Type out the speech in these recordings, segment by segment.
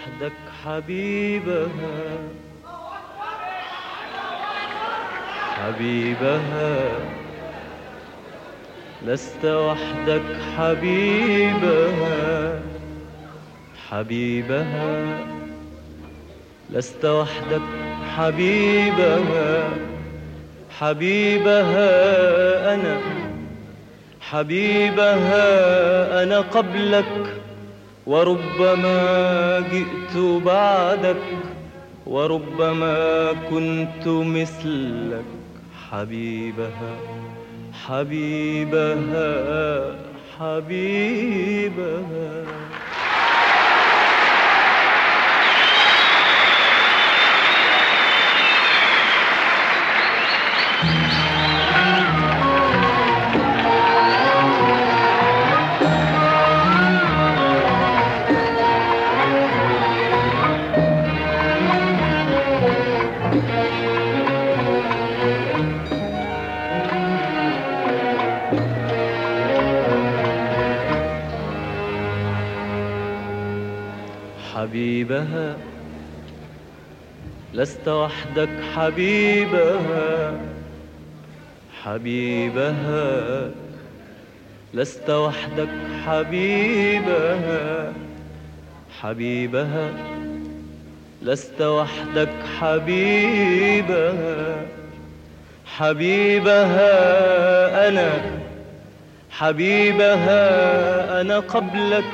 وحدك حبيبها. حبيبها. لست وحدك حبيبها. حبيبها. لست وحدك حبيبها. حبيبها أنا. حبيبها أنا قبلك. وربما جئت بعدك وربما كنت مثلك. حبيبها حبيبها حبيبها. لست وحدك حبيبها حبيبها. لست وحدك حبيبها حبيبها. لست وحدك حبيبها حبيبها. أنا حبيبها. أنا قبلك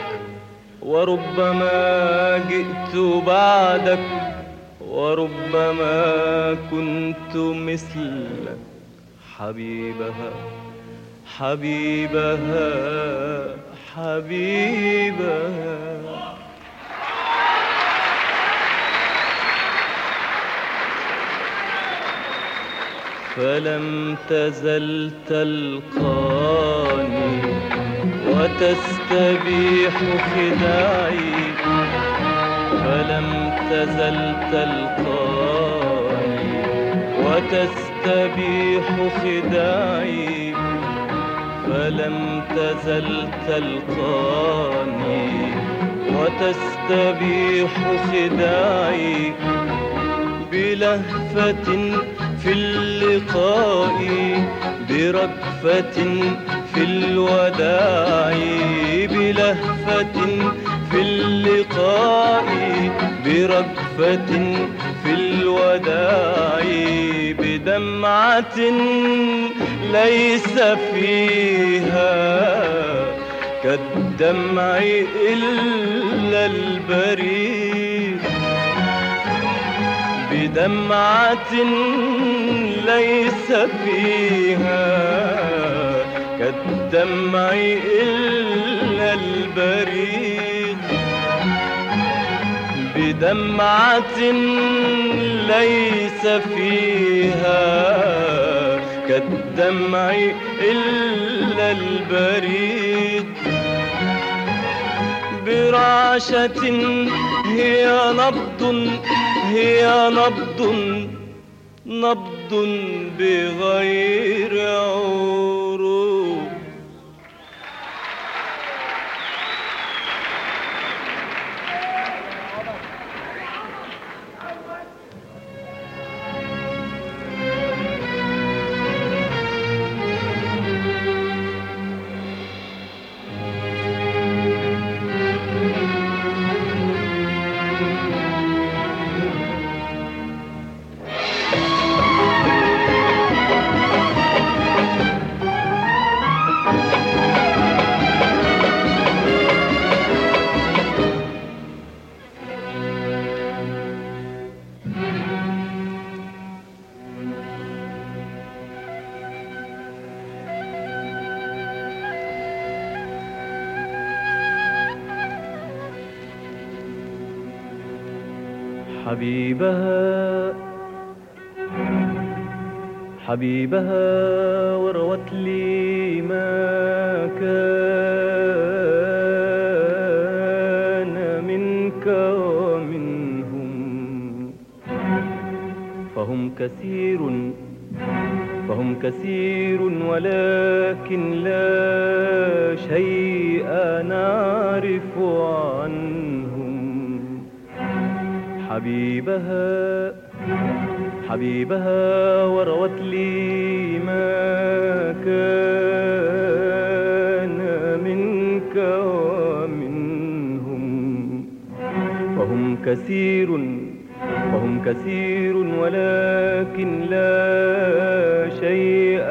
وربما جئت بعدك. وربما كنت مثلك حبيبها حبيبها حبيبها. فلم تزل تلقاني وتستبيح خداعي. فلم تزل تلقاني وتستبيح خداعي فلم تزل تلقاني وتستبيح خداعي بلهفة في اللقاء بركفة في الوداع بلهفة في اللقاء بركفة في الوداع بدمعة ليس فيها كالدمع إلا البريد. بدمعة ليس فيها كالدمع إلا البريد. بدمعة ليس فيها كالدمع إلا البريد. برعشة هي نبض هي نبض نبض بغير عروق حبيبها حبيبها وروت لي ما كان منك ومنهم فهم كثير فهم كثير ولكن لا شيء نعرف حبيبها حبيبها وروت لي ما كان منك ومنهم. فهم كثير فهم كثير ولكن لا شيء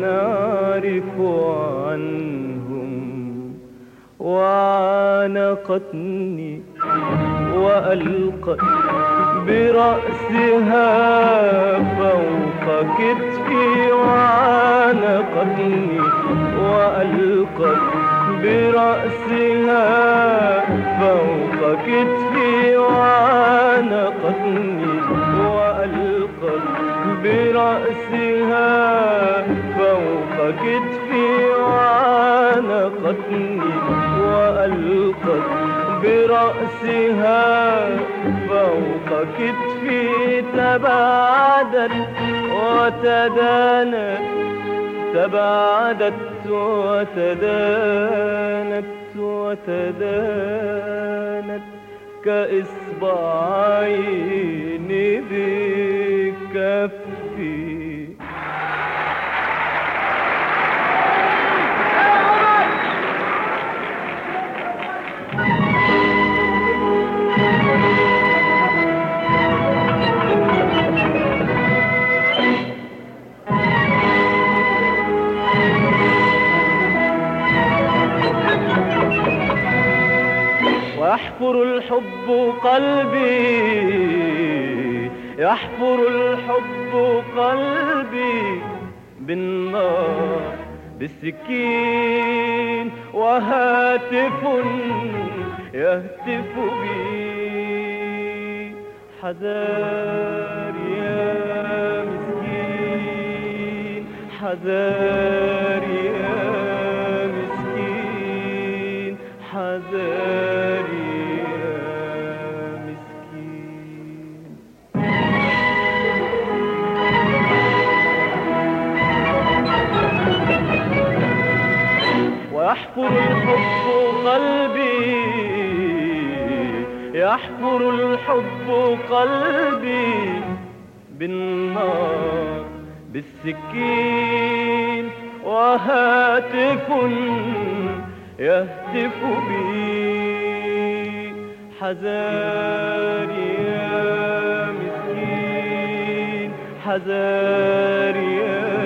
نعرف عنهم. وعانقتني وألقت برأسها فوق كتفي وعانقتني وألقت برأسها فوق كتفي وعانقتني وألقت برأسها فوق كتفي وعانقتني وألقت برأسها فوق كتفي تباعدت وتدانت تباعدت وتدانت وتدانت كإصبعين بكفي. ويحفر الحب قلبي يحفر الحب قلبي بالنار بالسكين. وهاتف يهتف بي. حذار يا مسكين حذار يحفر الحب قلبي بالنار بالسكين وهاتف يهتف بي. حذار يا مسكين حذار يا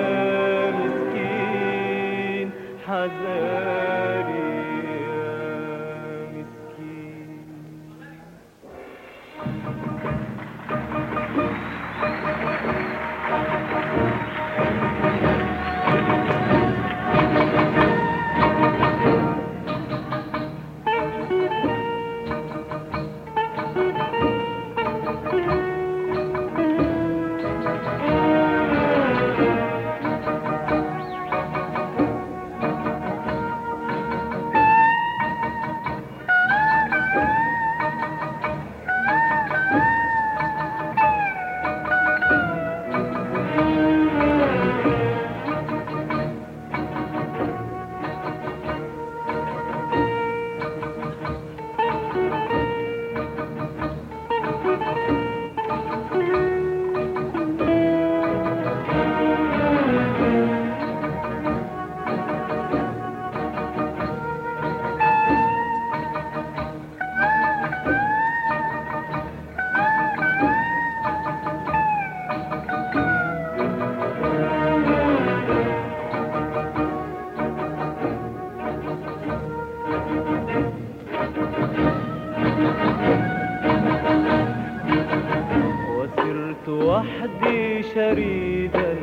وحدي شريدا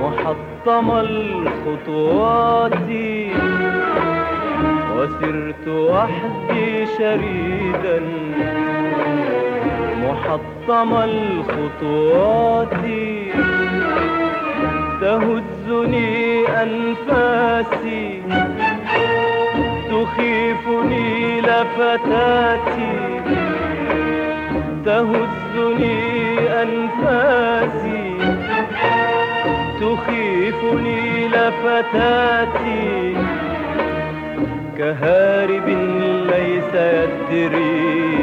محطم الخطوات وسرت وحدي شريدا محطم الخطوات. تهزني أنفاسي تخيفني لفتاتي. تهزني أنفاسي تخيفني لفتاتي. كهارب ليس يدري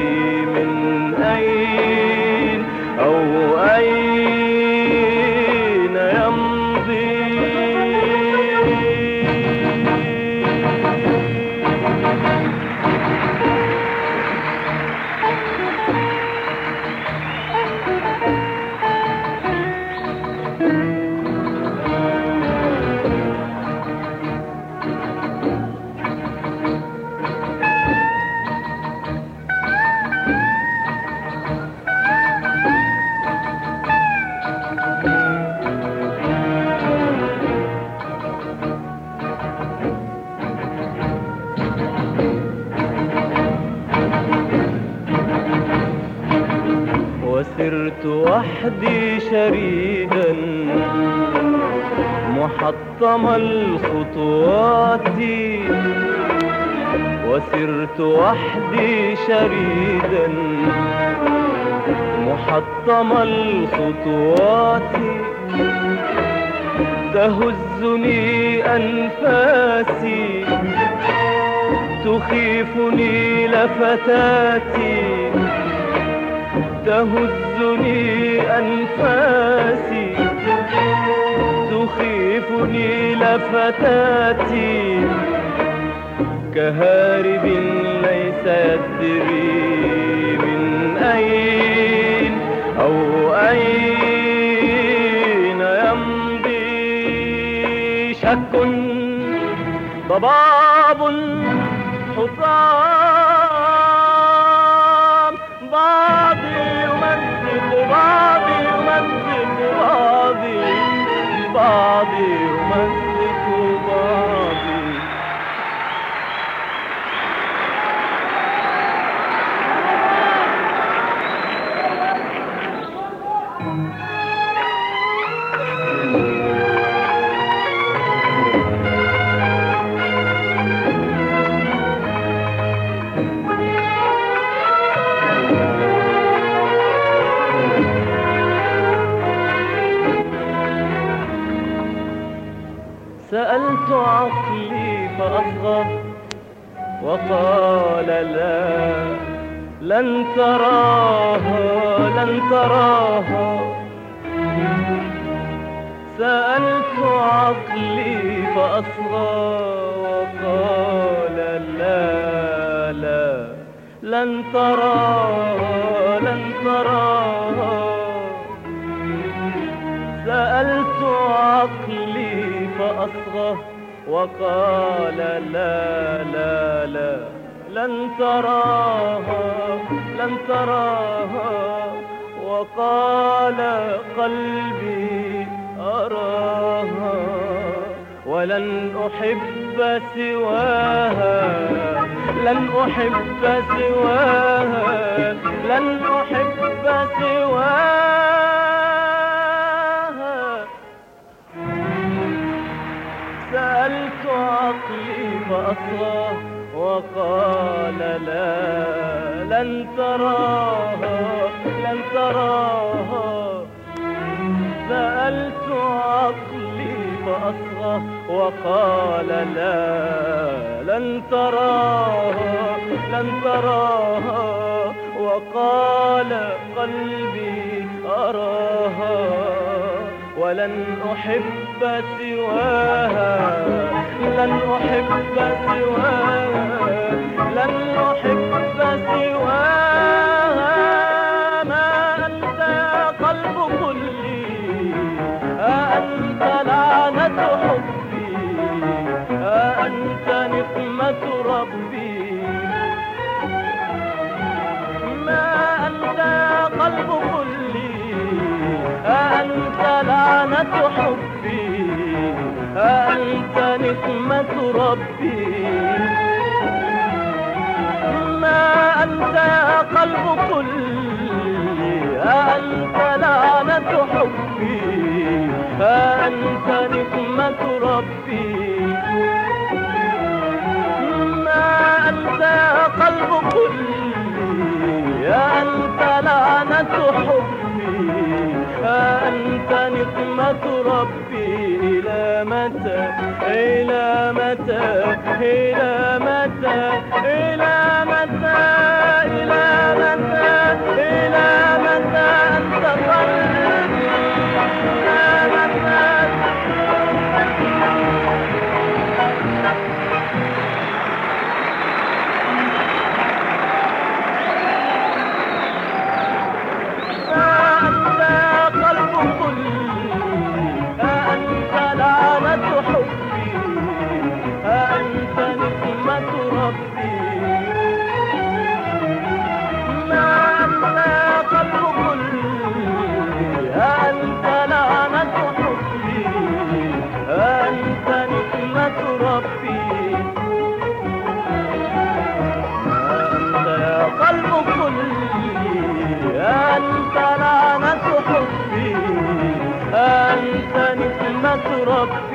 وحدي شريدا محطم الخطوات وسرت وحدي شريدا محطم الخطوات تهزني أنفاسي تخيفني لفتاتي تهزني أنفاسي تخيفني لفتاتي. كهارب ليس يدري من أين أو أين يمضي. شك ضباب حطام بعضي يمزق لن تراها سألت عقلي فأصغى وقال لا لا لن تراها لن تراها سألت عقلي فأصغى وقال لا لا لا لن تراها لن تراها وقال قلبي أراها ولن أحب سواها لن أحب سواها لن أحب سواها. سألت عقلي فأصغى وقال لا لن تراها. لن تراها سألت عقلي فأصغى وقال لا لن تراها لن تراها وقال قلبي أراها ولن أحب سواها لن أحب سواها لن أحب سواها. لعنة حبي أأنت نقمة ربي. ما أنت يا قلب كلي أأنت لعنة حبي أأنت نقمة ربي. ما أنت يا قلب كلي أنت لعنة حبي أنت نقمة ربي إلى متى؟ إلى متى؟ إلى متى؟ إلى أنت نعمة حبي أنت نسمة ربي.